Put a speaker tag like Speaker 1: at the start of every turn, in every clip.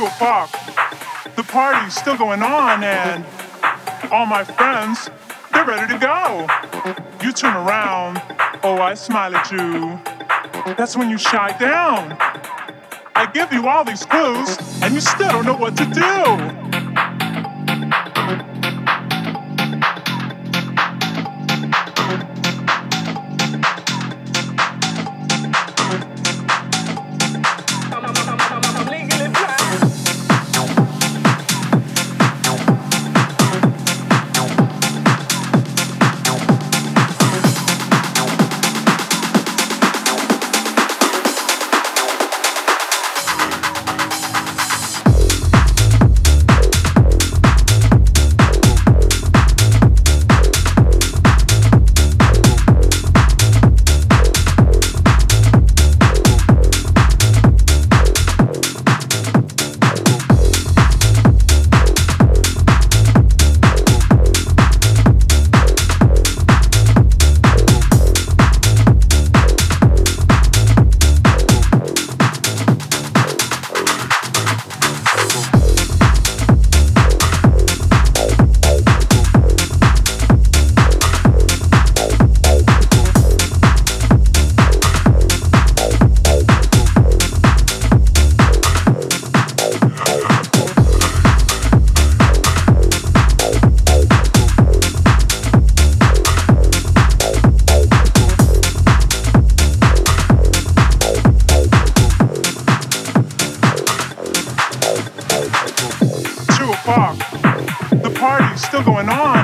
Speaker 1: two o'clock. The party's still going on, and all my friends, they're ready to go. You turn around, oh, I smile at you. That's when you shy down. I give you all these clues, and you still don't know what to do.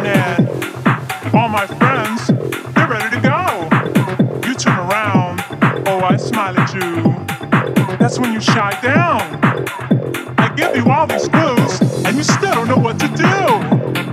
Speaker 1: And all my friends, they're ready to go. You turn around, oh, I smile at you. That's when you shy down. I give you all these clues, and you still don't know what to do.